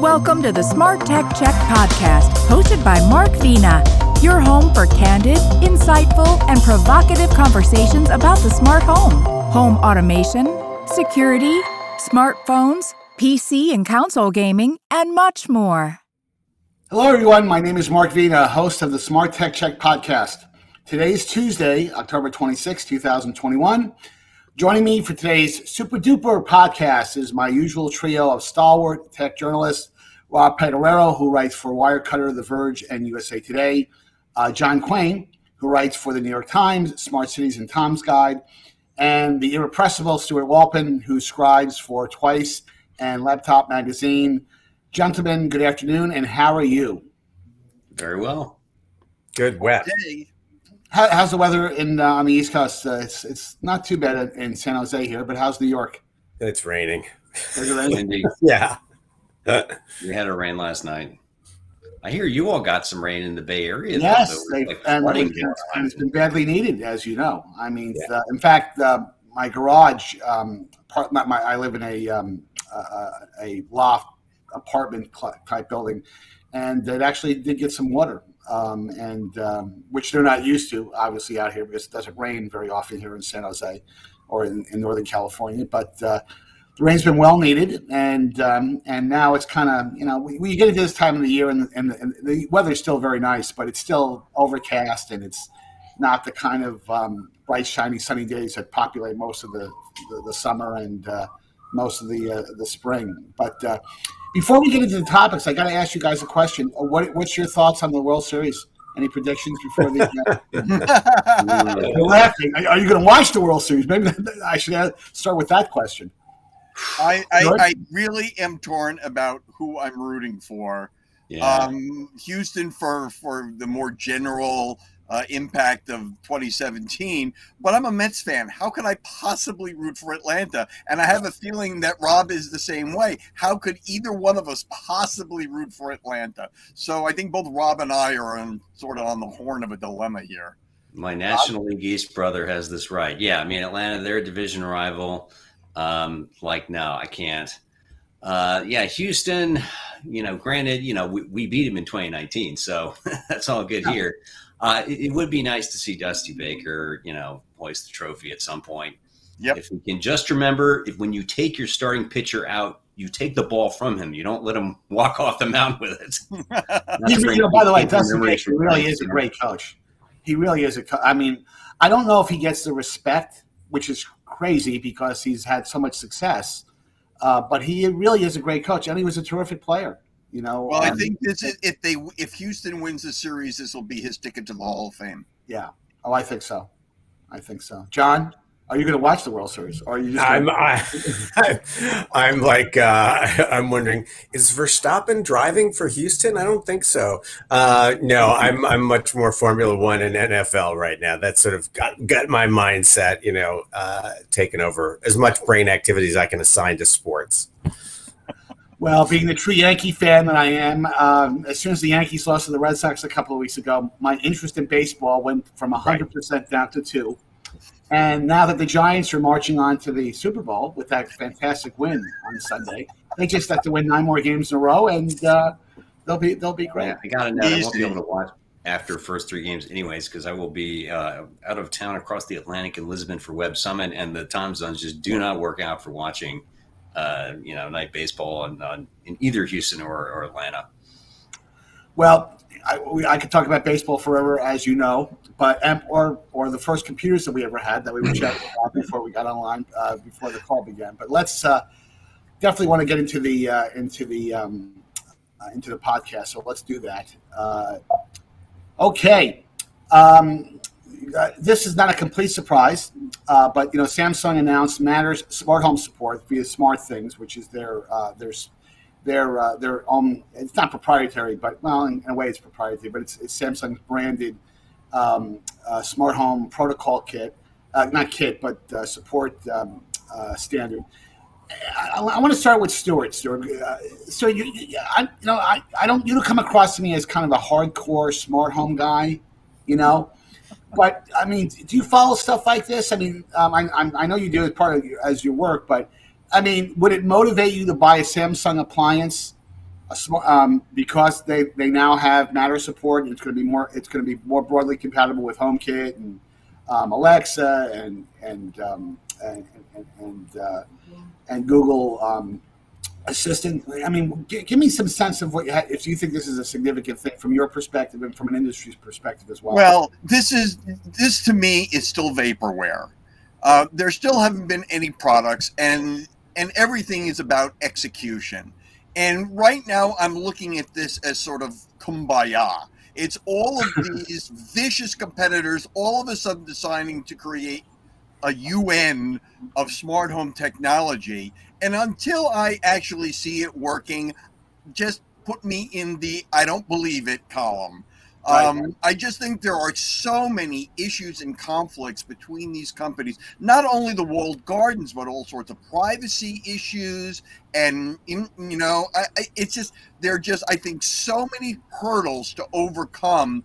Welcome to the Smart Tech Check podcast, hosted by Mark Vena, your home for candid, insightful, and provocative conversations about the smart home, home automation, security, smartphones, PC and console gaming, and much more. Hello, everyone. My name is Mark Vena, host of the Smart Tech Check podcast. Today is Tuesday, October 26, 2021. Joining me for today's super duper podcast is my usual trio of stalwart tech journalists Rob Pegoraro, who writes for Wirecutter, The Verge, and USA Today, uh, John Quain, who writes for the New York Times, Smart Cities, and Tom's Guide, and the irrepressible Stuart Wolpin, who scribes for Twice and Laptop Magazine. Gentlemen, good afternoon, and how are you? Very well. Good wet. Hey. How, how's the weather in uh, on the East Coast? Uh, it's it's not too bad in San Jose here, but how's New York? It's raining. Is it raining? yeah. we had a rain last night. I hear you all got some rain in the Bay Area. Yes, though, like and, flooding it's, and it's been badly needed, as you know. I mean, Yeah. uh, in fact, uh, my garage, um, part, my, my, I live in a um, uh, a loft apartment type building, and it actually did get some water, um, and um, which they're not used to, obviously, out here because it doesn't rain very often here in San Jose or in, in Northern California. But uh, the rain's been well needed, and um, and now it's kind of you know we, we get into this time of the year, and, and, and the weather's still very nice, but it's still overcast, and it's not the kind of um, bright, shiny, sunny days that populate most of the the, the summer and uh, most of the uh, the spring. But uh, before we get into the topics, I got to ask you guys a question. Uh, What, what's your thoughts on the World Series? Any predictions before the? You're laughing. Are, are you going to watch the World Series? Maybe I should start with that question. I, I, I really am torn about who I'm rooting for. yeah. Um, Houston for for the more general uh, impact of 2017, but I'm a Mets fan. How could I possibly root for Atlanta? And I have a feeling that Rob is the same way. How could either one of us possibly root for Atlanta? So I think both Rob and I are on, sort of on the horn of a dilemma here. My National League East brother has this right. Yeah, I mean Atlanta, they're a division rival. Um, like, no, I can't. Uh, yeah, Houston. You know, granted, you know we, we beat him in 2019, so that's all good here. Uh, it, it would be nice to see Dusty Baker, you know, hoist the trophy at some point. Yep. If we can just remember, if when you take your starting pitcher out, you take the ball from him. You don't let him walk off the mound with it. Not He, to you know, by the way, Dustin Baker really is a great coach. He really is a. Co- I mean, I don't know if he gets the respect, which is crazy because he's had so much success. Uh, but he really is a great coach, and he was a terrific player. You know. Well, I think this is, if they if Houston wins the series, this will be his ticket to the Hall of Fame. Yeah. Oh, I think so. I think so. John, are you going to watch the World Series, or are you just? I'm Gonna, I, I'm like uh, I'm wondering is Verstappen driving for Houston? I don't think so. Uh, no, I'm I'm much more Formula One and NFL right now. That's sort of got, got my mindset, you know, uh, taken over as much brain activity as I can assign to sports. Well, being the true Yankee fan that I am, um, as soon as the Yankees lost to the Red Sox a couple of weeks ago, my interest in baseball went from hundred percent down to two. And now that the Giants are marching on to the Super Bowl with that fantastic win on Sunday, they just have to win nine more games in a row, and uh, they'll be they'll be great. Yeah, I got to know. I won't be able to watch after first three games, anyways, because I will be uh, out of town across the Atlantic in Lisbon for Web Summit, and the time zones just do not work out for watching, uh, you know, night baseball in, uh, in either Houston or, or Atlanta. Well, I, we, I could talk about baseball forever, as you know, but um, or or the first computers that we ever had that we were chatting about before we got online uh, before the call began. But let's uh, definitely want to get into the uh, into the um, uh, into the podcast. So let's do that. Uh, okay. Um, uh, this is not a complete surprise, uh, but you know, Samsung announced Matters smart home support via SmartThings, which is their uh, their their uh, their own. It's not proprietary, but well, in, in a way, it's proprietary. But it's, it's Samsung's branded um, uh, smart home protocol kit, not kit, but support um, standard. I, I want to start with Stuart. Stuart, so you, you, I, you know, I, I don't you don't come across to me as kind of a hardcore smart home guy, you know. But I mean, do you follow stuff like this? I mean, um, I, I know you do as part of your, as your work, but I mean, would it motivate you to buy a Samsung appliance um, because they, they now have Matter support. And it's going to be more it's going to be more broadly compatible with HomeKit and um, Alexa and and um, and and, and, uh, and Google um, Assistant. I mean, g- give me some sense of what you ha- if you think this is a significant thing from your perspective and from an industry's perspective as well. Well, this is this to me is still vaporware. Uh, there still haven't been any products, and and everything is about execution. And right now, I'm looking at this as sort of kumbaya. It's all of these vicious competitors all of a sudden deciding to create a UN of smart home technology. And until I actually see it working, just put me in the I don't believe it column. Um, I just think there are so many issues and conflicts between these companies. Not only the walled gardens, but all sorts of privacy issues, and in, you know, I, I, it's just there are just I think so many hurdles to overcome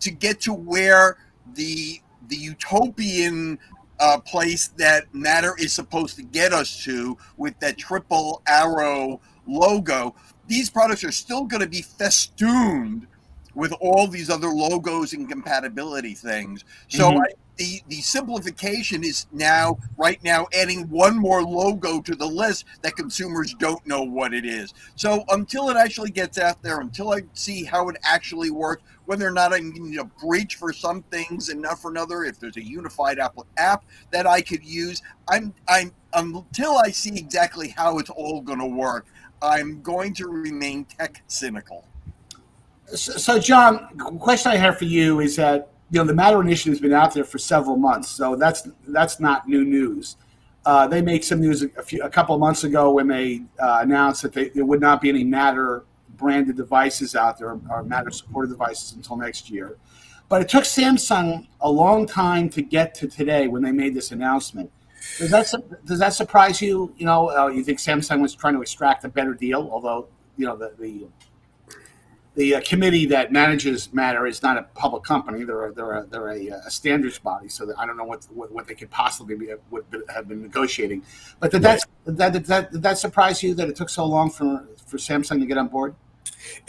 to get to where the the utopian uh, place that Matter is supposed to get us to with that triple arrow logo. These products are still going to be festooned with all these other logos and compatibility things. So Mhm. I, the the simplification is now right now adding one more logo to the list that consumers don't know what it is. So until it actually gets out there, until I see how it actually works, whether or not I need a bridge for some things and not for another, if there's a unified app app that I could use, I'm I'm until I see exactly how it's all going to work, I'm going to remain tech cynical. So, so, John, question I have for you is that you know the Matter initiative has been out there for several months, so that's that's not new news. Uh, they made some news a, few, a couple of months ago when they uh, announced that they, there would not be any Matter branded devices out there or Matter supported devices until next year. But it took Samsung a long time to get to today when they made this announcement. Does that does that surprise you? You know, uh, you think Samsung was trying to extract a better deal, although you know the the the uh, committee that manages Matter is not a public company. They're a, they're a, they're a, a standards body, so that I don't know what, what, what they could possibly be, would have been negotiating. But did that, that, did that did that surprise you that it took so long for for Samsung to get on board?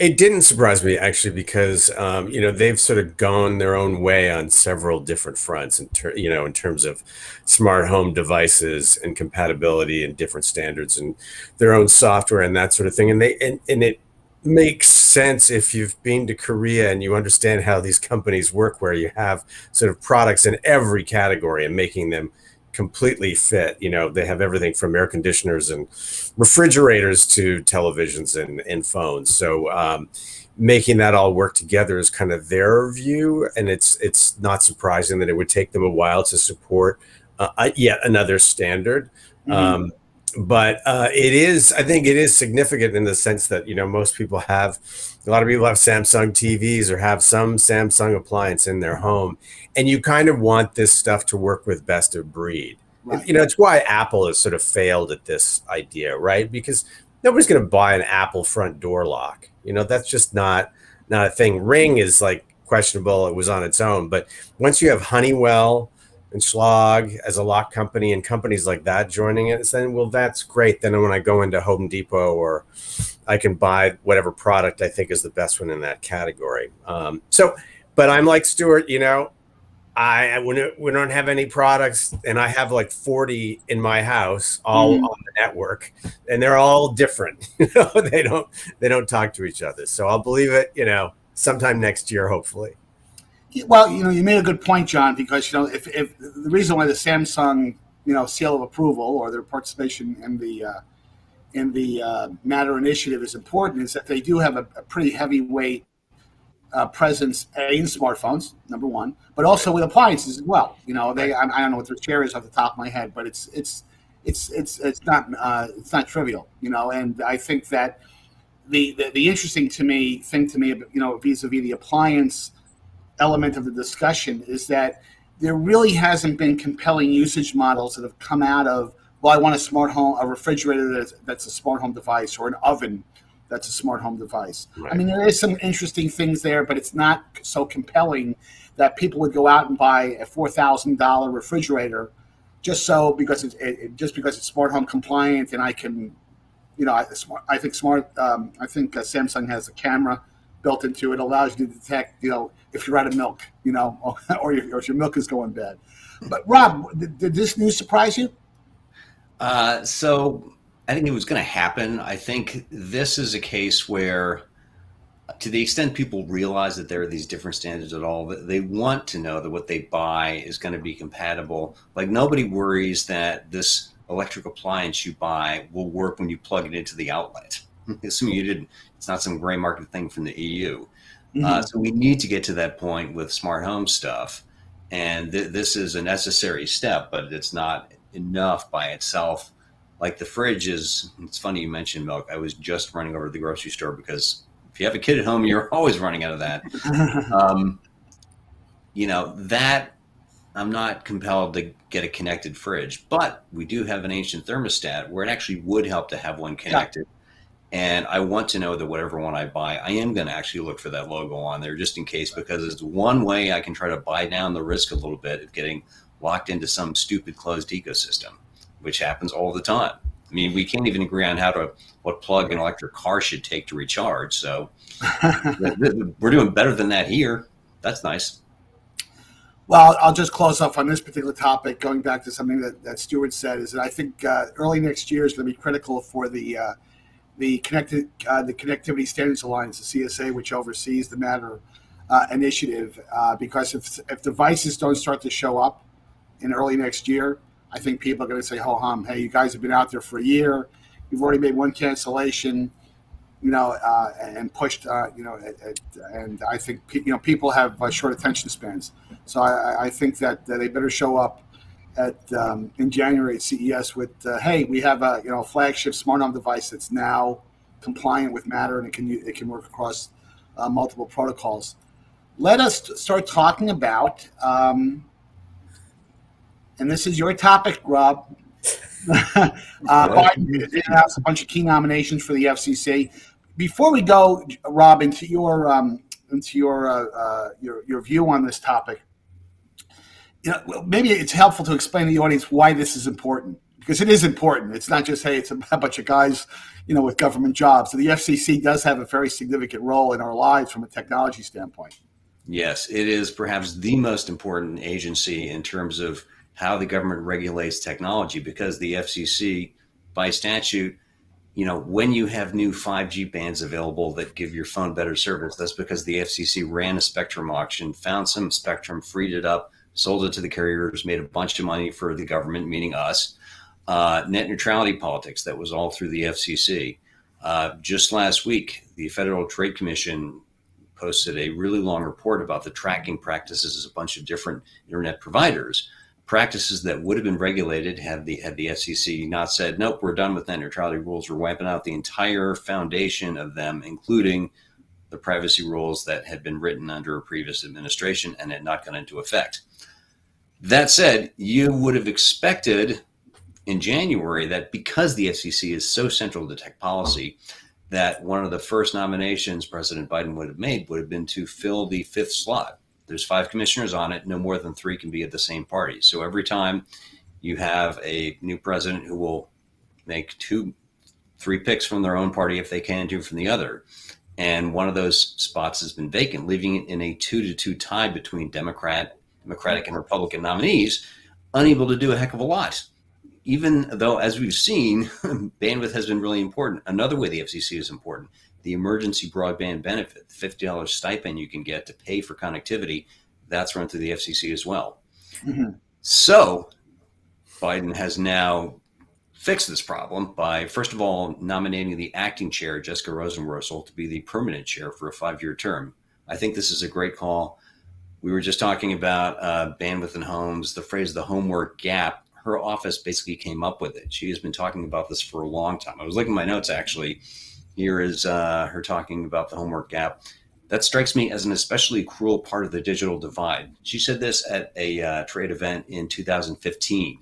It didn't surprise me actually because um, you know they've sort of gone their own way on several different fronts in ter- you know in terms of smart home devices and compatibility and different standards and their own software and that sort of thing and they and, and it makes sense if you've been to Korea and you understand how these companies work where you have sort of products in every category and making them completely fit. You know, they have everything from air conditioners and refrigerators to televisions and, and phones. So um, making that all work together is kind of their view, and it's it's not surprising that it would take them a while to support uh, yet another standard. Mm-hmm. Um, but uh, it is, I think, it is significant in the sense that you know most people have a lot of people have Samsung TVs or have some Samsung appliance in their home, and you kind of want this stuff to work with best of breed. Right. You know, it's why Apple has sort of failed at this idea, right? Because nobody's going to buy an Apple front door lock. You know, that's just not not a thing. Ring is like questionable. It was on its own, but once you have Honeywell and Schlage as a lock company and companies like that joining it, then well, that's great. Then when I go into Home Depot or I can buy whatever product I think is the best one in that category. Um, so, but I'm like Stuart, you know, I when it, we don't have any products, and I have like 40 in my house, all Mhm. on the network, and they're all different. You know, they don't they don't talk to each other. So I'll believe it. You know, sometime next year, hopefully. Well, you know, you made a good point, John, because you know if, if the reason why the Samsung you know seal of approval or their participation in the uh, in the uh, Matter initiative is important is that they do have a, a pretty heavyweight uh, presence in smartphones, number one, but also with appliances as well. You know, they I, I don't know what their share is off the top of my head, but it's it's it's it's it's not uh, it's not trivial. You know, and I think that the the, the interesting to me thing to me, you know, vis-a-vis the appliance element of the discussion is that there really hasn't been compelling usage models that have come out of well i want a smart home a refrigerator that's, that's a smart home device or an oven that's a smart home device i mean there is some interesting things there but it's not so compelling that people would go out and buy a $4000 refrigerator just so because it's it, just because it's smart home compliant and i can you know, I, I think smart. Um, I think uh, Samsung has a camera built into it, allows you to detect, you know, if you're out of milk, you know, or, or, or if your milk is going bad. But Rob, did, did this news surprise you? Uh, so I think it was going to happen. I think this is a case where, to the extent people realize that there are these different standards at all, they want to know that what they buy is going to be compatible. Like nobody worries that this electric appliance you buy will work when you plug it into the outlet. Assuming you didn't, it's not some gray market thing from the EU. Mm-hmm. Uh, so we need to get to that point with smart home stuff, and th- this is a necessary step, but it's not enough by itself. Like the fridge is. It's funny you mentioned milk. I was just running over to the grocery store because if you have a kid at home, you're always running out of that. um, you know that I'm not compelled to get a connected fridge, but we do have an ancient thermostat where it actually would help to have one connected. Yeah. And I want to know that whatever one I buy, I am going to actually look for that logo on there just in case, because it's one way I can try to buy down the risk a little bit of getting locked into some stupid closed ecosystem, which happens all the time. I mean, we can't even agree on how to what plug an electric car should take to recharge. So we're doing better than that here. That's nice. Well, I'll just close off on this particular topic, going back to something that, that Stuart said, is that I think uh, early next year is going to be critical for the uh, the connected uh, the Connectivity Standards Alliance, the CSA, which oversees the Matter uh, initiative, uh, because if if devices don't start to show up in early next year, I think people are going to say, "Ho hum, hey, you guys have been out there for a year, you've already made one cancellation." you know, uh, and pushed, uh, you know, and I think you know people have uh, short attention spans, so I, I think that they better show up at um, in January at CES with, uh, hey, we have a you know flagship smart home device that's now compliant with Matter and it can it can work across uh, multiple protocols. Let us start talking about, um, and this is your topic, Rob. uh, Biden announced a bunch of key nominations for the FCC before we go, Rob, into your um, into your, uh, uh, your your view on this topic, you know, maybe it's helpful to explain to the audience why this is important because it is important. It's not just hey, it's a bunch of guys, you know, with government jobs. So the FCC does have a very significant role in our lives from a technology standpoint. Yes, it is perhaps the most important agency in terms of how the government regulates technology because the FCC, by statute, you know, when you have new 5G bands available that give your phone better service, that's because the FCC ran a spectrum auction, found some spectrum, freed it up, sold it to the carriers, made a bunch of money for the government, meaning us. Uh, net neutrality politics, that was all through the FCC. Uh, just last week, the Federal Trade Commission posted a really long report about the tracking practices of a bunch of different internet providers practices that would have been regulated had the had the FCC not said nope we're done with net neutrality rules we're wiping out the entire foundation of them including the privacy rules that had been written under a previous administration and had not gone into effect that said you would have expected in January that because the FCC is so central to tech policy that one of the first nominations President Biden would have made would have been to fill the fifth slot there's five commissioners on it. No more than three can be at the same party. So every time you have a new president who will make two, three picks from their own party if they can, two from the other. And one of those spots has been vacant, leaving it in a two to two tie between Democrat, Democratic, and Republican nominees, unable to do a heck of a lot. Even though, as we've seen, bandwidth has been really important. Another way the FCC is important the emergency broadband benefit, the $50 stipend you can get to pay for connectivity, that's run through the FCC as well. Mm-hmm. So Biden has now fixed this problem by, first of all, nominating the acting chair, Jessica Rosenworcel, to be the permanent chair for a five year term. I think this is a great call. We were just talking about uh, bandwidth in homes, the phrase the homework gap. Her office basically came up with it. She has been talking about this for a long time. I was looking at my notes actually here is uh, her talking about the homework gap. That strikes me as an especially cruel part of the digital divide. She said this at a uh, trade event in 2015.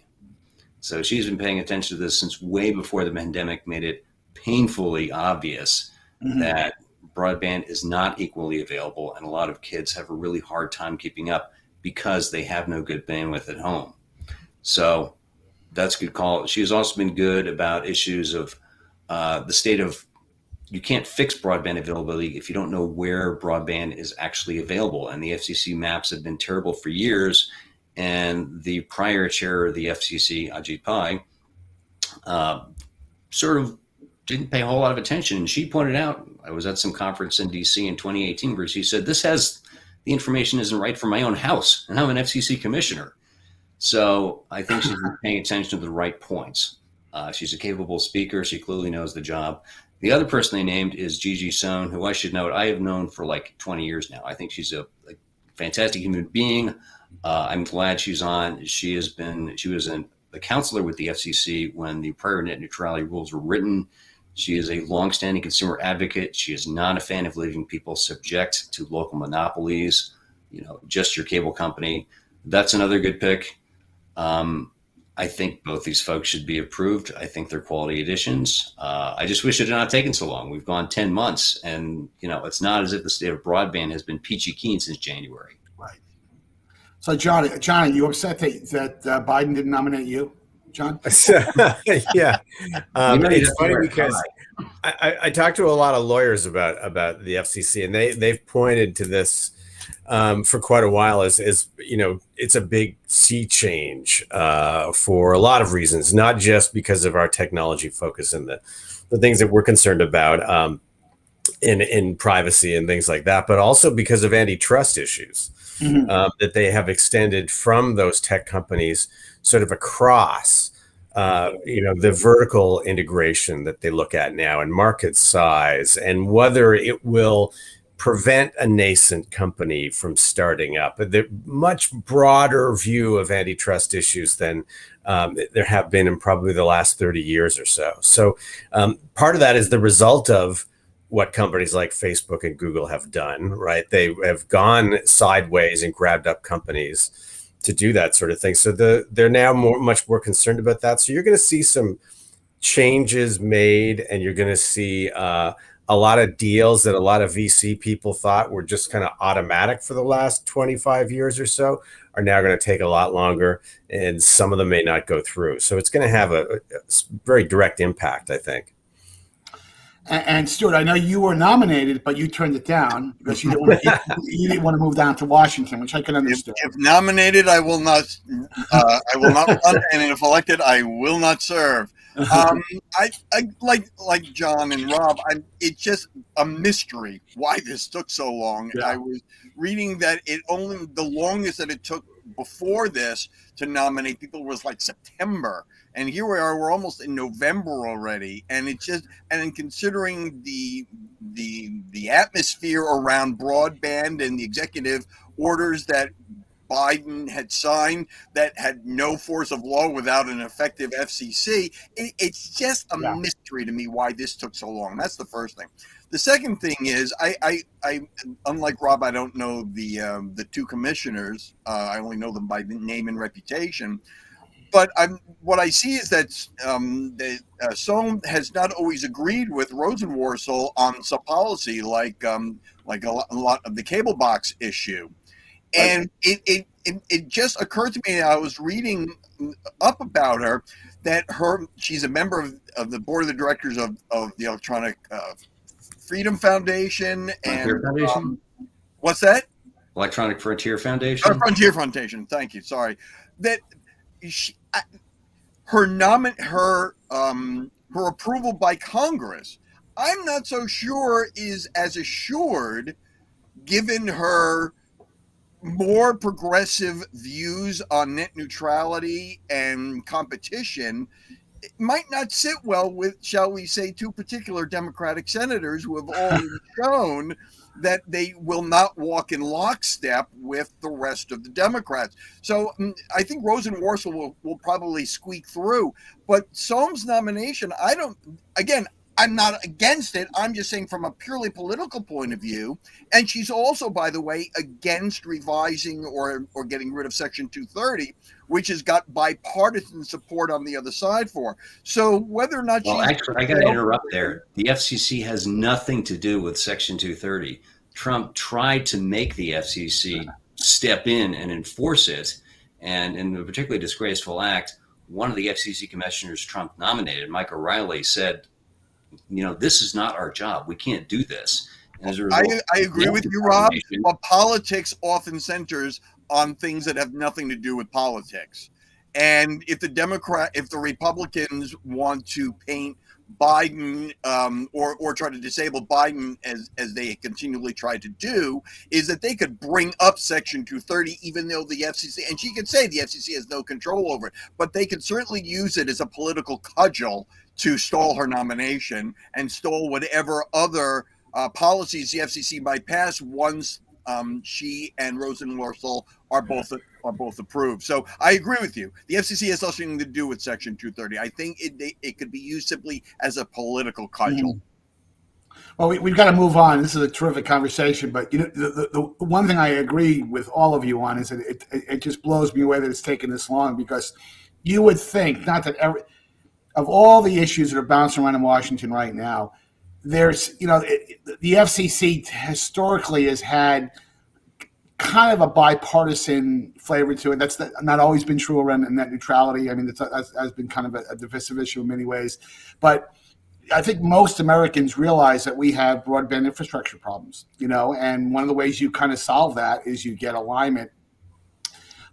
So she's been paying attention to this since way before the pandemic made it painfully obvious mm-hmm. that broadband is not equally available, and a lot of kids have a really hard time keeping up because they have no good bandwidth at home. So that's a good call. She's also been good about issues of uh, the state of you can't fix broadband availability if you don't know where broadband is actually available. And the FCC maps have been terrible for years. And the prior chair of the FCC, Ajit Pai, uh, sort of didn't pay a whole lot of attention. And she pointed out, I was at some conference in DC in 2018 where she said, This has the information isn't right for my own house, and I'm an FCC commissioner. So I think she's paying attention to the right points. Uh, she's a capable speaker. She clearly knows the job. The other person they named is Gigi Sohn, who I should note I have known for like 20 years now. I think she's a, a fantastic human being. Uh, I'm glad she's on. She has been, she was a counselor with the FCC when the prior net neutrality rules were written. She is a longstanding consumer advocate. She is not a fan of leaving people subject to local monopolies, you know, just your cable company. That's another good pick. Um, I think both these folks should be approved. I think they're quality additions. Uh, I just wish it had not taken so long. We've gone 10 months, and you know it's not as if the state of broadband has been peachy keen since January. Right. So, Johnny, Johnny, you upset that, that uh, Biden didn't nominate you, John? yeah. Um, it's funny because I, I, talked to a lot of lawyers about about the FCC, and they they've pointed to this um, for quite a while as, as you know, it's a big sea change uh, for a lot of reasons, not just because of our technology focus and the, the things that we're concerned about um, in, in privacy and things like that, but also because of antitrust issues mm-hmm. uh, that they have extended from those tech companies sort of across. Uh, you know the vertical integration that they look at now and market size and whether it will prevent a nascent company from starting up. The much broader view of antitrust issues than um, there have been in probably the last 30 years or so. So um, part of that is the result of what companies like Facebook and Google have done, right? They have gone sideways and grabbed up companies to do that sort of thing. So the, they're now more, much more concerned about that. So you're going to see some changes made and you're going to see uh, a lot of deals that a lot of VC people thought were just kind of automatic for the last 25 years or so are now going to take a lot longer and some of them may not go through. So it's going to have a, a very direct impact, I think. And, and, Stuart, I know you were nominated, but you turned it down because you didn't want to, you, didn't want to move down to Washington, which I can understand. If, if nominated, I will not. Uh, I will not run, and if elected, I will not serve um, I, I like like John and Rob. I, it's just a mystery why this took so long. Yeah. I was reading that it only the longest that it took before this to nominate people was like September, and here we are. We're almost in November already, and it's just and considering the the the atmosphere around broadband and the executive orders that Biden had signed that had no force of law without an effective FCC. It, it's just a yeah. mystery to me why this took so long. That's the first thing. The second thing is, I, I, I unlike Rob, I don't know the um, the two commissioners. Uh, I only know them by name and reputation. But I'm, what I see is that um, the, uh, Sohn has not always agreed with Rosenworcel on some policy, like um, like a lot, a lot of the cable box issue and it, it, it it just occurred to me I was reading up about her that her she's a member of, of the board of the directors of, of the Electronic uh, Freedom Foundation and Foundation. Um, what's that? Electronic Frontier Foundation. Oh, Frontier Foundation. Thank you. Sorry. That she, I, her nomin her um, her approval by Congress. I'm not so sure is as assured, given her more progressive views on net neutrality and competition might not sit well with, shall we say, two particular Democratic senators who have already shown that they will not walk in lockstep with the rest of the Democrats. So mm, I think Rosenworcel will, will probably squeak through. But Sohn's nomination, I don't, again, I'm not against it. I'm just saying from a purely political point of view. And she's also, by the way, against revising or, or getting rid of Section 230, which has got bipartisan support on the other side for. So whether or not well, actually, I got to interrupt there. The FCC has nothing to do with Section 230. Trump tried to make the FCC step in and enforce it. And in a particularly disgraceful act, one of the FCC commissioners Trump nominated, Mike O'Rielly, said you know, this is not our job. We can't do this. Result, I, I agree with you, Rob. But politics often centers on things that have nothing to do with politics. And if the Democrat, if the Republicans want to paint Biden um, or or try to disable Biden as as they continually try to do is that they could bring up Section 230 even though the FCC and she could say the FCC has no control over it, but they could certainly use it as a political cudgel to stall her nomination and stall whatever other uh, policies the FCC might pass once um, she and Rosenworcel are both are both approved. So I agree with you. The FCC has nothing to do with Section 230. I think it it could be used simply as a political cudgel. Mm. Well, we, have got to move on. This is a terrific conversation, but you know, the, the, the, one thing I agree with all of you on is that it, it, it just blows me away that it's taken this long because you would think not that every of all the issues that are bouncing around in Washington right now, there's you know it, the FCC historically has had kind of a bipartisan flavor to it. That's not always been true around net neutrality. I mean, that has been kind of a, a divisive issue in many ways, but I think most Americans realize that we have broadband infrastructure problems, you know, and one of the ways you kind of solve that is you get alignment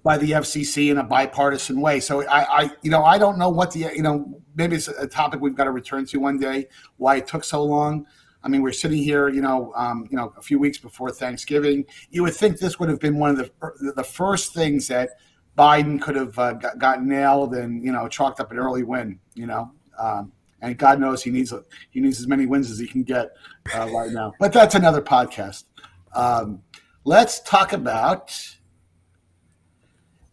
by the FCC in a bipartisan way. So I, I, you know, I don't know what the, you know, maybe it's a topic we've got to return to one day. Why it took so long. I mean, we're sitting here, you know, um, you know, a few weeks before Thanksgiving. You would think this would have been one of the the first things that Biden could have uh, got, got, nailed and you know chalked up an early win. You know, um, and God knows he needs he needs as many wins as he can get uh, right now. But that's another podcast. Um, let's talk about.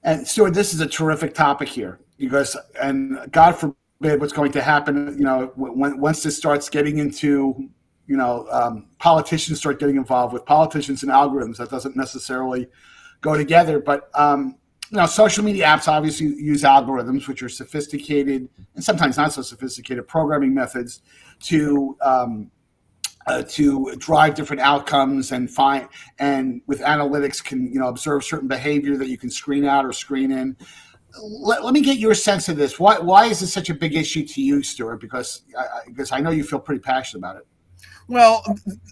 And Stuart, this is a terrific topic here because, and God forbid, what's going to happen. You know, when, once this starts getting into you know, um, politicians start getting involved with politicians and algorithms. That doesn't necessarily go together. But um, you know, social media apps obviously use algorithms, which are sophisticated and sometimes not so sophisticated programming methods to um, uh, to drive different outcomes and find and with analytics can you know observe certain behavior that you can screen out or screen in. Let, let me get your sense of this. Why why is this such a big issue to you, Stuart? Because I, because I know you feel pretty passionate about it. Well,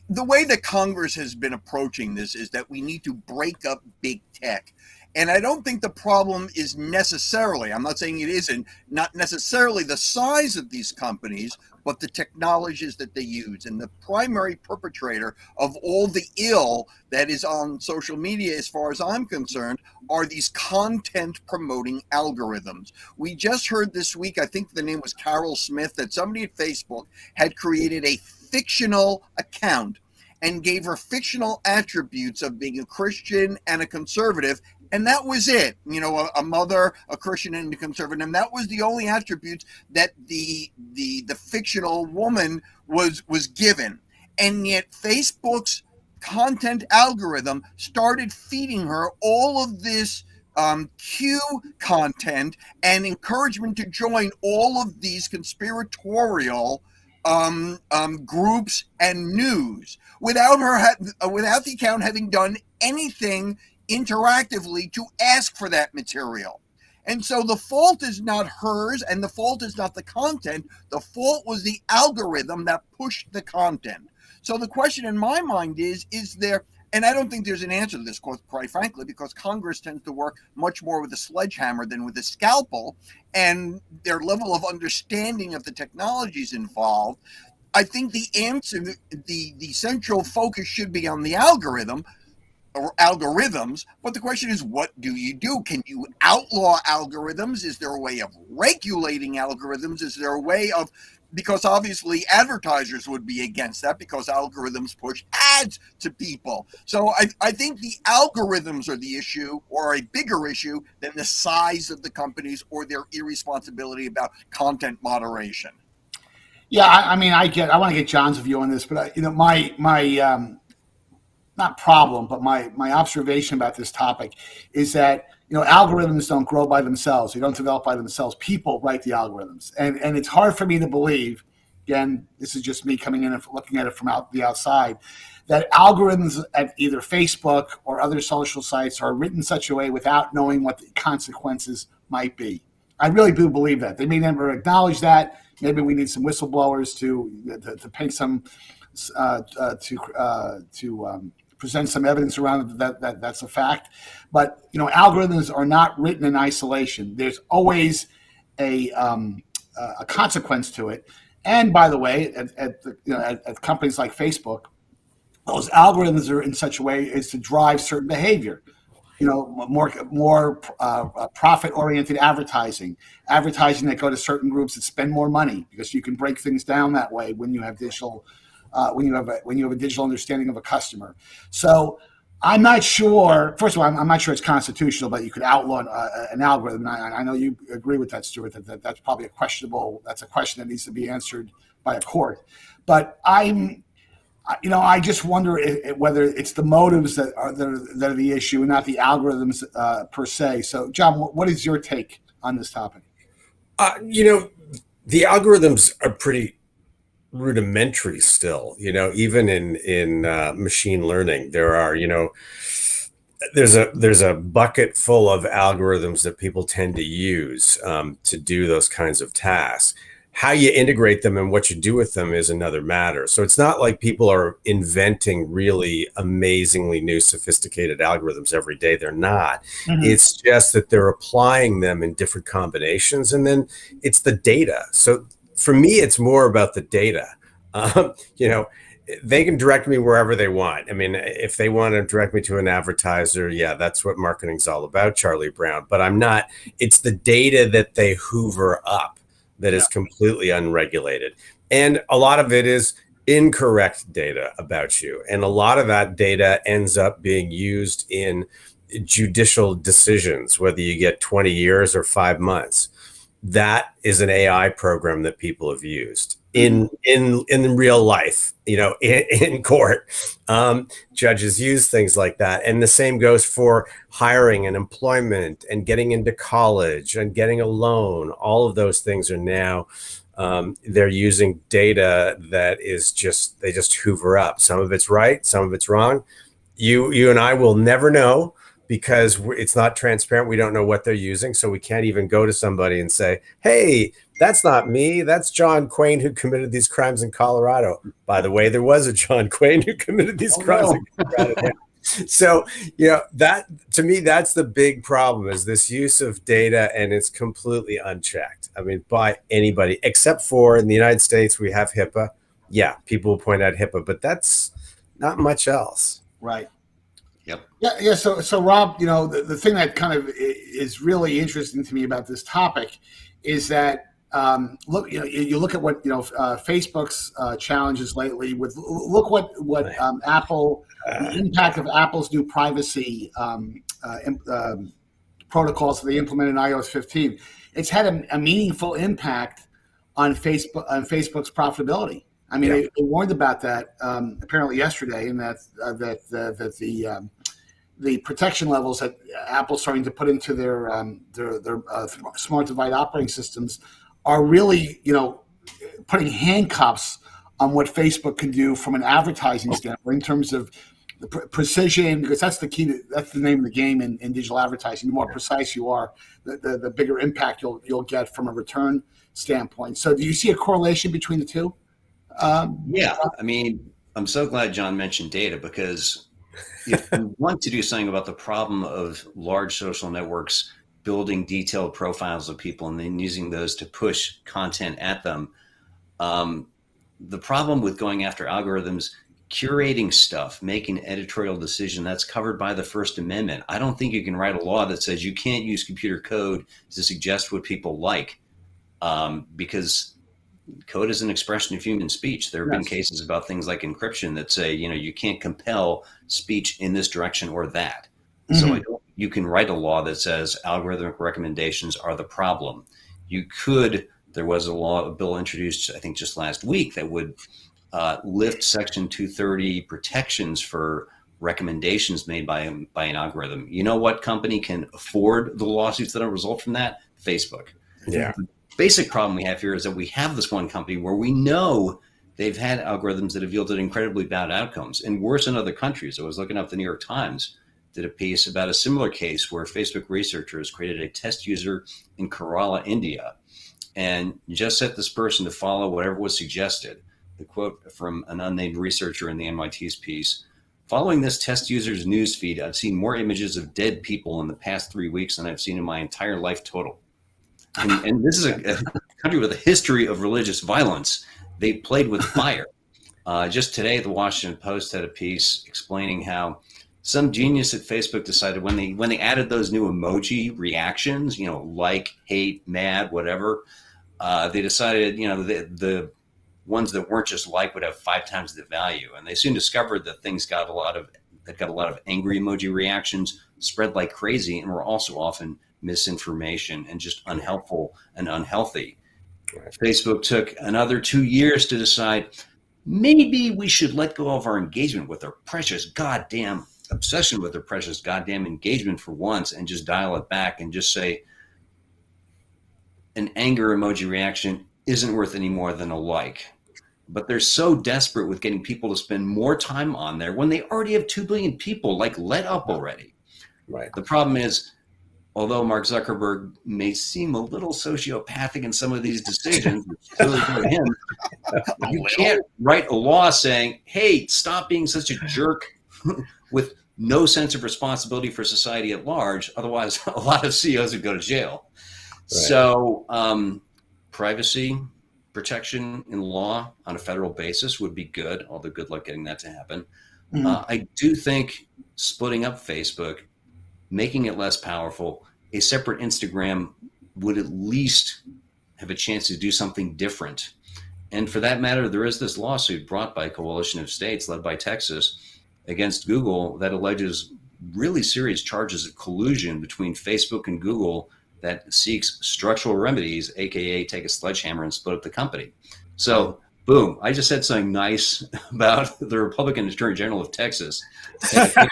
the way that Congress has been approaching this is that we need to break up big tech. And I don't think the problem is necessarily, I'm not saying it isn't, not necessarily the size of these companies, but the technologies that they use. And the primary perpetrator of all the ill that is on social media, as far as I'm concerned, are these content promoting algorithms. We just heard this week, I think the name was Carol Smith, that somebody at Facebook had created a fictional account and gave her fictional attributes of being a Christian and a conservative. And that was it. You know, a, a, mother, a Christian, and a conservative. And that was the only attributes that the the the fictional woman was was given. And yet Facebook's content algorithm started feeding her all of this um, Q content and encouragement to join all of these conspiratorial um, um, groups and news without her ha- without the account having done anything interactively to ask for that material. And so the fault is not hers and the fault is not the content. The fault was the algorithm that pushed the content. So the question in my mind is is there and I don't think there's an answer to this, quite frankly, because Congress tends to work much more with a sledgehammer than with a scalpel, and their level of understanding of the technologies involved. I think the answer, the the central focus should be on the algorithm or algorithms. But the question is, what do you do? Can you outlaw algorithms? Is there a way of regulating algorithms? Is there a way of because obviously advertisers would be against that because algorithms push ads to people. So I, I think the algorithms are the issue or a bigger issue than the size of the companies or their irresponsibility about content moderation. Yeah, I, I mean, I get. I want to get John's view on this, but I, you know, my my um, not problem, but my my observation about this topic is that you know, algorithms don't grow by themselves. They don't develop by themselves. People write the algorithms, and and it's hard for me to believe. Again, this is just me coming in and looking at it from out the outside. That algorithms at either Facebook or other social sites are written such a way without knowing what the consequences might be. I really do believe that they may never acknowledge that. maybe we need some whistleblowers to to, to paint some uh, uh, to uh, to um, present some evidence around that, that that's a fact. But you know, algorithms are not written in isolation. There's always a um, a consequence to it. And by the way, at, at, the, you know, at, at companies like Facebook, those algorithms are in such a way as to drive certain behavior you know more more uh profit oriented advertising advertising that go to certain groups that spend more money because you can break things down that way when you have digital uh, when you have a when you have a digital understanding of a customer so I'm not sure. First of all, I'm, I'm not sure it's constitutional, but you could outlaw uh, an algorithm. I, I, know you agree with that, Stuart. That, that, that's probably a questionable. That's a question that needs to be answered by a court. But I'm you know, I just wonder if, whether it's the motives that are, that are, that are the issue and not the algorithms uh, per se. So, John, what is your take on this topic? Uh, you know, the algorithms are pretty rudimentary still. You know, even in in uh, machine learning, there are you know there's a there's a bucket full of algorithms that people tend to use um, to do those kinds of tasks how you integrate them and what you do with them is another matter. So it's not like people are inventing really amazingly new sophisticated algorithms every day. They're not. Mm-hmm. It's just that they're applying them in different combinations. And then it's the data. So for me, it's more about the data. Um, you know, they can direct me wherever they want. I mean, if they want to direct me to an advertiser, yeah, that's what marketing's all about, Charlie Brown. But I'm not, it's the data that they hoover up that yeah. is completely unregulated. And a lot of it is incorrect data about you. And a lot of that data ends up being used in judicial decisions, whether you get 20 years or five months. That is an AI program that people have used in mm-hmm. in in real life you know in, in court. Um, judges use things like that. And the same goes for hiring and employment and getting into college and getting a loan. All of those things are now um, they're using data that is just they just hoover up. Some of it's right some of it's wrong. You you and i will never know because it's not transparent we don't know what they're using so we can't even go to somebody and say hey that's not me. That's John Quain who committed these crimes in Colorado. By the way, there was a John Quain who committed these oh, crimes no. in Colorado. so, you know, that to me, that's the big problem is this use of data and it's completely unchecked. I mean, by anybody, except for in the United States, we have HIPAA. Yeah, people will point out HIPAA, but that's not much else. Right. Yep. Yeah, yeah. So, so Rob, you know, the, the thing that kind of is really interesting to me about this topic is that um, look, you know, you look at what you know uh, Facebook's uh, challenges lately. With look what what um, Apple, the impact of Apple's new privacy um, uh, um, protocols that they implemented in iOS 15. It's had a, a, meaningful impact on Facebook on Facebook's profitability. I mean, they, they, warned about that um, apparently yesterday, and that uh, that uh, that the um, the protection levels that Apple's starting to put into their um, their, their uh, smart device operating systems are really, you know, putting handcuffs on what Facebook can do from an advertising standpoint in terms of the pre- precision, because that's the key. To, that's the name of the game in, in digital advertising. The more precise you are, the, the, the, bigger impact you'll you'll get from a return standpoint. So, do you see a correlation between the two? Um, yeah, I mean, I'm so glad John mentioned data because if you want to do something about the problem of large social networks building detailed profiles of people and then using those to push content at them. Um, the problem with going after algorithms, curating stuff, making editorial decision that's covered by the First Amendment. I don't think you can write a law that says you can't use computer code to suggest what people like, um, because code is an expression of human speech. There have yes. been cases about things like encryption that say, you know, you can't compel speech in this direction or that. Mm-hmm. So I don't you can write a law that says algorithmic recommendations are the problem. You could, there was a law, a bill introduced, I think just last week, that would uh, lift Section 230 protections for recommendations made by, by an algorithm. You know what company can afford the lawsuits that result from that? Facebook. Yeah. Basic problem we have here is that we have this one company where we know they've had algorithms that have yielded incredibly bad outcomes and worse in other countries. I was looking up the New York Times did a piece about a similar case where Facebook researchers created a test user in Kerala, India, and just set this person to follow whatever was suggested. The quote from an unnamed researcher in the NYT's piece Following this test user's newsfeed, I've seen more images of dead people in the past three weeks than I've seen in my entire life total. And, and this is a, a, country with a history of religious violence. They played with fire. Uh, just today, the Washington Post had a piece explaining how some genius at Facebook decided when they when they added those new emoji reactions, you know, like, hate, mad, whatever, uh, they decided, you know, the the ones that weren't just like would have five times the value. And they soon discovered that things got a lot of that got a lot of angry emoji reactions, spread like crazy, and were also often misinformation and just unhelpful and unhealthy. Right. Facebook took another two years to decide maybe we should let go of our engagement with our precious goddamn obsession with their precious goddamn engagement for once and just dial it back and just say an anger emoji reaction isn't worth any more than a like. But they're so desperate with getting people to spend more time on there when they already have 2 billion people. Like, let up already. Right. The problem is, although Mark Zuckerberg may seem a little sociopathic in some of these decisions, really for him, you can't write a law saying, hey, stop being such a jerk with no sense of responsibility for society at large. Otherwise, a lot of CEOs would go to jail. Right. So, um, privacy protection in law on a federal basis would be good, although good luck getting that to happen. Mm-hmm. Uh, I do think splitting up Facebook, making it less powerful, a separate Instagram would at least have a chance to do something different. And for that matter, there is this lawsuit brought by a coalition of states led by Texas against Google that alleges really serious charges of collusion between Facebook and Google that seeks structural remedies, aka take a sledgehammer and split up the company. So, boom! I just said something nice about the Republican Attorney General of Texas. That's not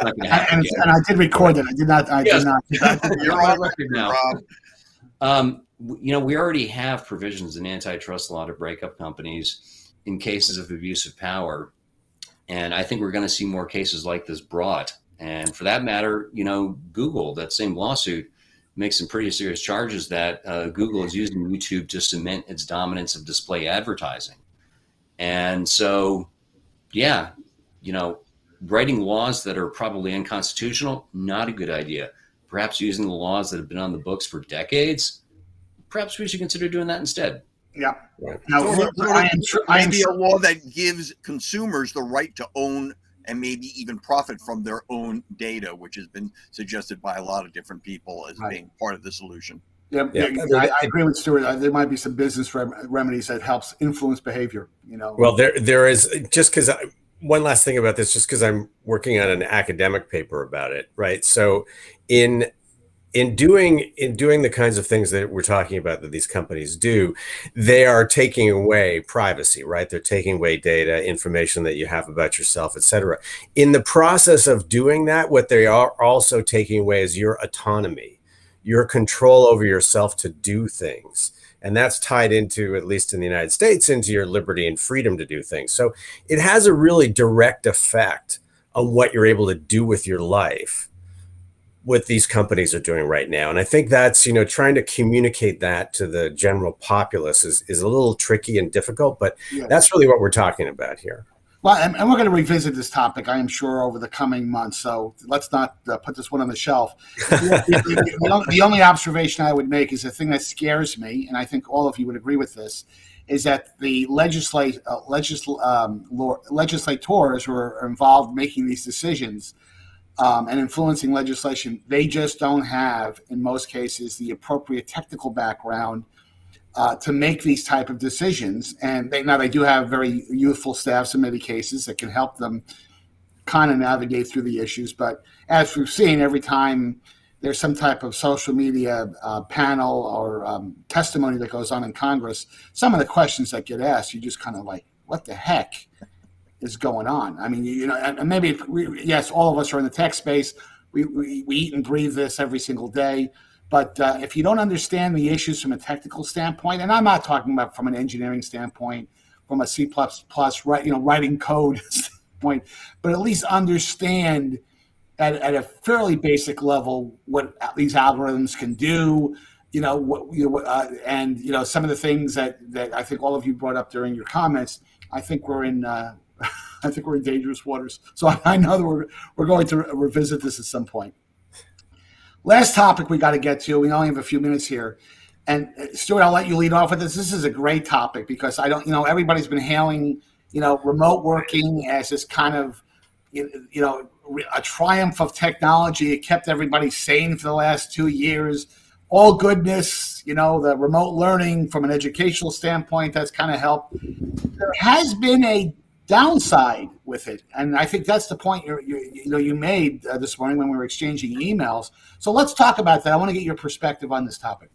going to happen. And, and, I did record it. I did not. I yes. did not. You're on record now. Um, you know, we already have provisions in antitrust law to break up companies in cases of abuse of power, and I think we're going to see more cases like this brought. And for that matter, you know, Google, that same lawsuit makes some pretty serious charges that uh, Google is using YouTube to cement its dominance of display advertising. And so, yeah, you know, writing laws that are probably unconstitutional, not a good idea. Perhaps using the laws that have been on the books for decades, perhaps we should consider doing that instead. Yeah. Right. Now, I am, I am, a law that gives consumers the right to own and maybe even profit from their own data, which has been suggested by a lot of different people as right. being part of the solution. Yeah, yeah. I, I, agree with Stewart. Uh, there might be some business rem- remedies that helps influence behavior. You know. Well, there there is just because one last thing about this, just because I'm working on an academic paper about it, right? So, in in doing in doing the kinds of things that we're talking about that these companies do they are taking away privacy right they're taking away data information that you have about yourself etc in the process of doing that what they are also taking away is your autonomy your control over yourself to do things and that's tied into at least in the united states into your liberty and freedom to do things so it has a really direct effect on what you're able to do with your life what these companies are doing right now. And I think that's, you know, trying to communicate that to the general populace is, is a little tricky and difficult, but yeah. that's really what we're talking about here. Well, and, we're going to revisit this topic, I am sure, over the coming months. So let's not uh, put this one on the shelf. the, the, the, only observation I would make is the thing that scares me, and I think all of you would agree with this, is that the legislate, uh, legisl- um, legislators who are involved making these decisions – um, and influencing legislation, they just don't have, in most cases, the appropriate technical background uh, to make these type of decisions. And they, now they do have very youthful staffs in many cases that can help them kind of navigate through the issues. But as we've seen, every time there's some type of social media uh, panel or um, testimony that goes on in Congress, some of the questions that get asked, you just kind of like, what the heck? is going on. I mean, you know, and maybe we, yes, all of us are in the tech space. We, we, we eat and breathe this every single day. But uh, if you don't understand the issues from a technical standpoint, and I'm not talking about from an engineering standpoint, from a C plus right, you know, writing code standpoint, but at least understand at, at a fairly basic level what these algorithms can do, you know, what, you know, uh, and you know, some of the things that that I think all of you brought up during your comments, I think we're in. Uh, I think we're in dangerous waters. So I, know that we're we're going to re- revisit this at some point. Last topic we got to get to. We only have a few minutes here. And uh, Stewart, I'll let you lead off with this. This is a great topic because I don't, you know, everybody's been hailing, you know, remote working as this kind of, you know, a triumph of technology. It kept everybody sane for the last two years. All goodness, you know, the remote learning from an educational standpoint, that's kind of helped. There has been a downside with it, and I think that's the point you you know you made uh, this morning when we were exchanging emails. So let's talk about that. I want to get your perspective on this topic.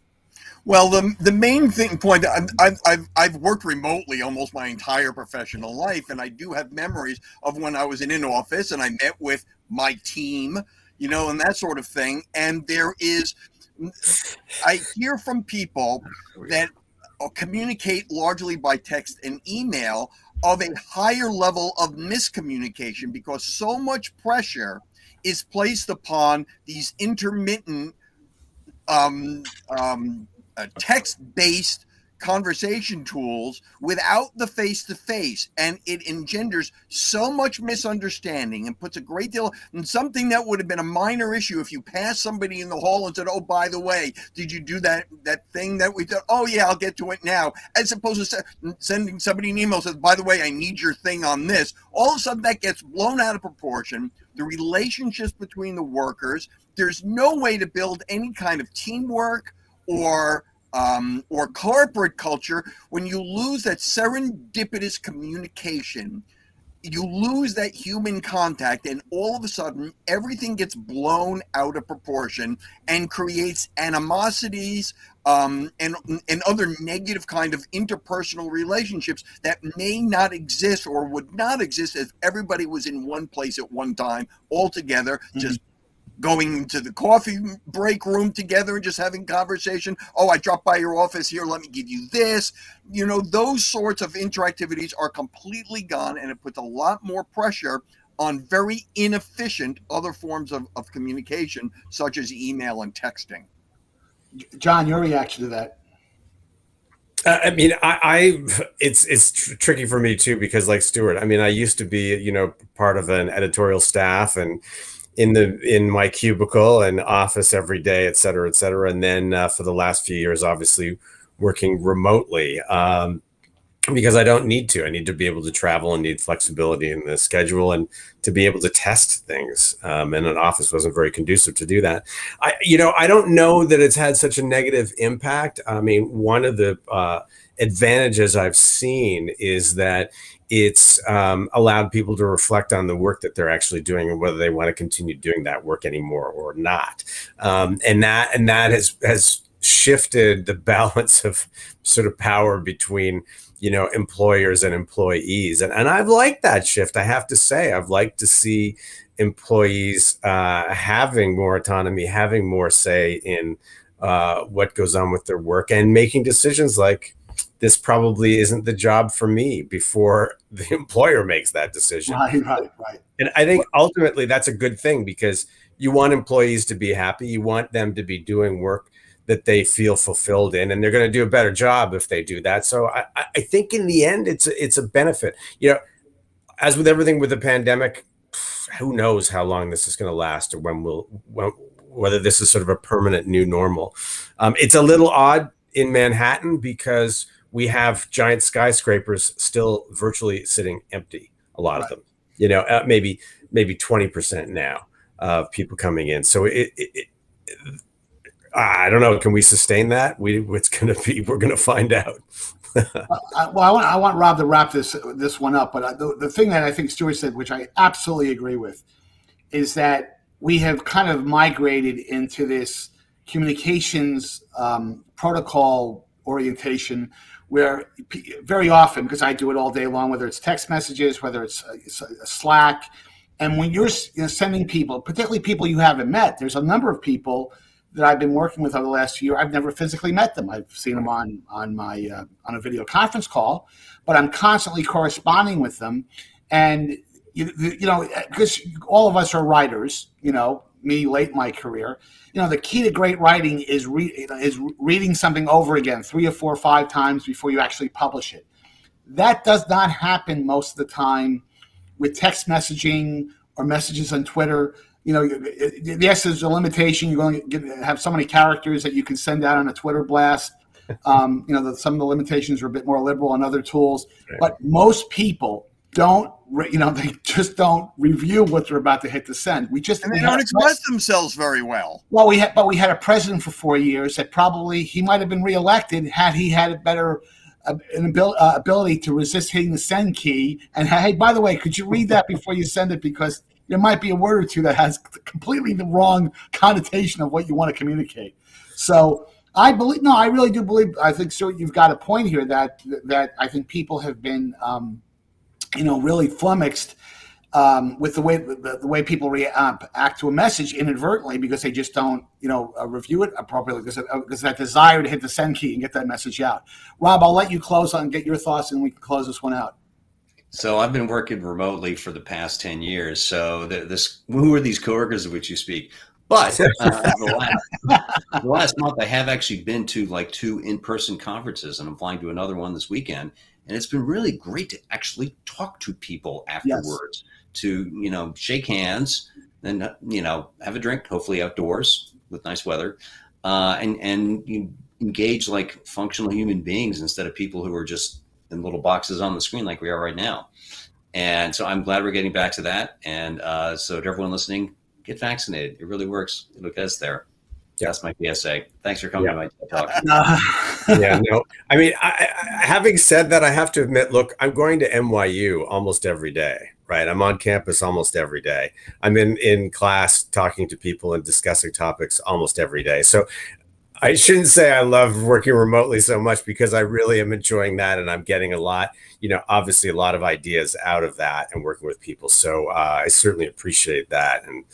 Well, the, the main thing point I've, I've, I've worked remotely almost my entire professional life, and I do have memories of when I was in an office and I met with my team, you know, and that sort of thing. And there is, I hear from people that communicate largely by text and email of a higher level of miscommunication because so much pressure is placed upon these intermittent um, um, uh, text based conversation tools without the face to face and it engenders so much misunderstanding and puts a great deal and something that would have been a minor issue if you passed somebody in the hall and said oh by the way did you do that that thing that we did? Oh yeah i'll get to it now. As opposed to sending somebody an email says by the way i need your thing on this. All of a sudden that gets blown out of proportion. The relationships between the workers there's no way to build any kind of teamwork or um, or corporate culture when you lose that serendipitous communication you lose that human contact and all of a sudden everything gets blown out of proportion and creates animosities um, and and other negative kind of interpersonal relationships that may not exist or would not exist if everybody was in one place at one time all together mm-hmm. just going to the coffee break room together and just having conversation. Oh, I dropped by your office here. Let me give you this. You know, those sorts of interactivities are completely gone, and it puts a lot more pressure on very inefficient other forms of, of communication, such as email and texting. John, your reaction to that? Uh, I mean, I, I it's it's tr- tricky for me too because, like Stewart, I mean, I used to be, you know, part of an editorial staff and in the in my cubicle and office every day, et cetera, et cetera. And then uh, for the last few years, obviously working remotely um, because I don't need to. I need to be able to travel and need flexibility in the schedule and to be able to test things. Um, and an office wasn't very conducive to do that. I, you know, I don't know that it's had such a negative impact. I mean, one of the uh, advantages I've seen is that it's um, allowed people to reflect on the work that they're actually doing and whether they want to continue doing that work anymore or not. Um, and that and that has has shifted the balance of sort of power between you know employers and employees and, and i've liked that shift i have to say i've liked to see employees uh, having more autonomy having more say in uh, what goes on with their work and making decisions like this probably isn't the job for me before the employer makes that decision. Right, right, right. And I think ultimately that's a good thing because you want employees to be happy. You want them to be doing work that they feel fulfilled in, and they're going to do a better job if they do that. So I, I think in the end, it's a, it's a benefit. You know, as with everything with the pandemic, who knows how long this is going to last or when we'll when, whether this is sort of a permanent new normal. Um, it's a little odd in Manhattan because we have giant skyscrapers still virtually sitting empty. A lot right. of them, you know, uh, maybe maybe twenty percent now of people coming in. So it, it, it, I don't know. Can we sustain that? We it's going to be. We're going to find out. uh, well, I want I want Rob to wrap this this one up, but uh, the, the thing that I think Stewart said, which I absolutely agree with, is that we have kind of migrated into this communications um, protocol orientation where very often, because I do it all day long, whether it's text messages, whether it's a, Slack, and when you're you know, sending people, particularly people you haven't met, there's a number of people that I've been working with over the last year. I've never physically met them. I've seen them on on my uh, on a video conference call, but I'm constantly corresponding with them, and you, you know because all of us are writers, you know, me late in my career. You know, the key to great writing is re- is reading something over again three or four or five times before you actually publish it. That does not happen most of the time with text messaging or messages on Twitter. You know, yes, there's a limitation. You're going to have so many characters that you can send out on a Twitter blast. Um, you know, the, some of the limitations are a bit more liberal on other tools, but most people don't. You know, they just don't review what they're about to hit the send. We just and they don't express themselves very well. Well, we had, but we had a president for four years that probably he might have been reelected had he had a better an abil- uh, ability to resist hitting the send key. And hey, by the way, could you read that before you send it because there might be a word or two that has completely the wrong connotation of what you want to communicate. So I believe no, I really do believe. I think so. You've got a point here that that I think people have been, um, you know, really flummoxed um, with the way the, the way people react to a message inadvertently because they just don't, you know, uh, review it appropriately because of, because that desire to hit the send key and get that message out. Rob, I'll let you close on get your thoughts and we can close this one out. So I've been working remotely for the past ten years. So the, this, who are these coworkers of which you speak? But uh, the, last, the last month, I have actually been to like two in-person conferences, and I'm flying to another one this weekend. And it's been really great to actually talk to people afterwards. Yes to you know shake hands and you know have a drink, hopefully outdoors with nice weather, uh, and and you engage like functional human beings instead of people who are just in little boxes on the screen like we are right now. And so I'm glad we're getting back to that. And uh, so to everyone listening, get vaccinated. It really works. it us there. Yeah. That's my PSA. Thanks for coming yeah. to my talk. yeah, no. I mean, I, I, having said that, I have to admit, look, I'm going to NYU almost every day right? I'm on campus almost every day. I'm in in class talking to people and discussing topics almost every day. So I shouldn't say I love working remotely so much because I really am enjoying that and I'm getting a lot, you know, obviously a lot of ideas out of that and working with people. So uh, I certainly appreciate that. And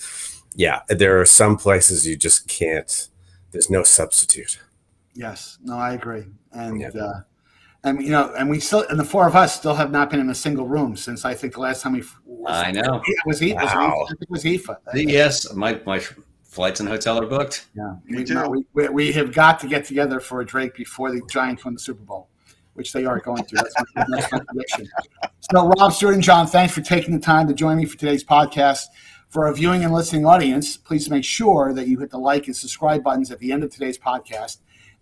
yeah, there are some places you just can't, there's no substitute. Yes, no, I agree. And yeah. uh, and you know, and we still, and the four of us still have not been in a single room since I think the last time we. Was, I know. It was he. Wow. it was IFA. Yes, my my flights and hotel are booked. Yeah, we, no, we, we have got to get together for a drink before the Giants win the Super Bowl, which they are going to. That's my, that's my prediction. So, Rob Stewart and John, thanks for taking the time to join me for today's podcast. For our viewing and listening audience, please make sure that you hit the like and subscribe buttons at the end of today's podcast.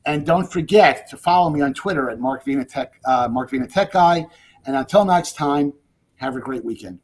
And don't forget to follow me on Twitter at Mark Vena Tech, uh, Mark Vena Tech Guy. And until next time, have a great weekend.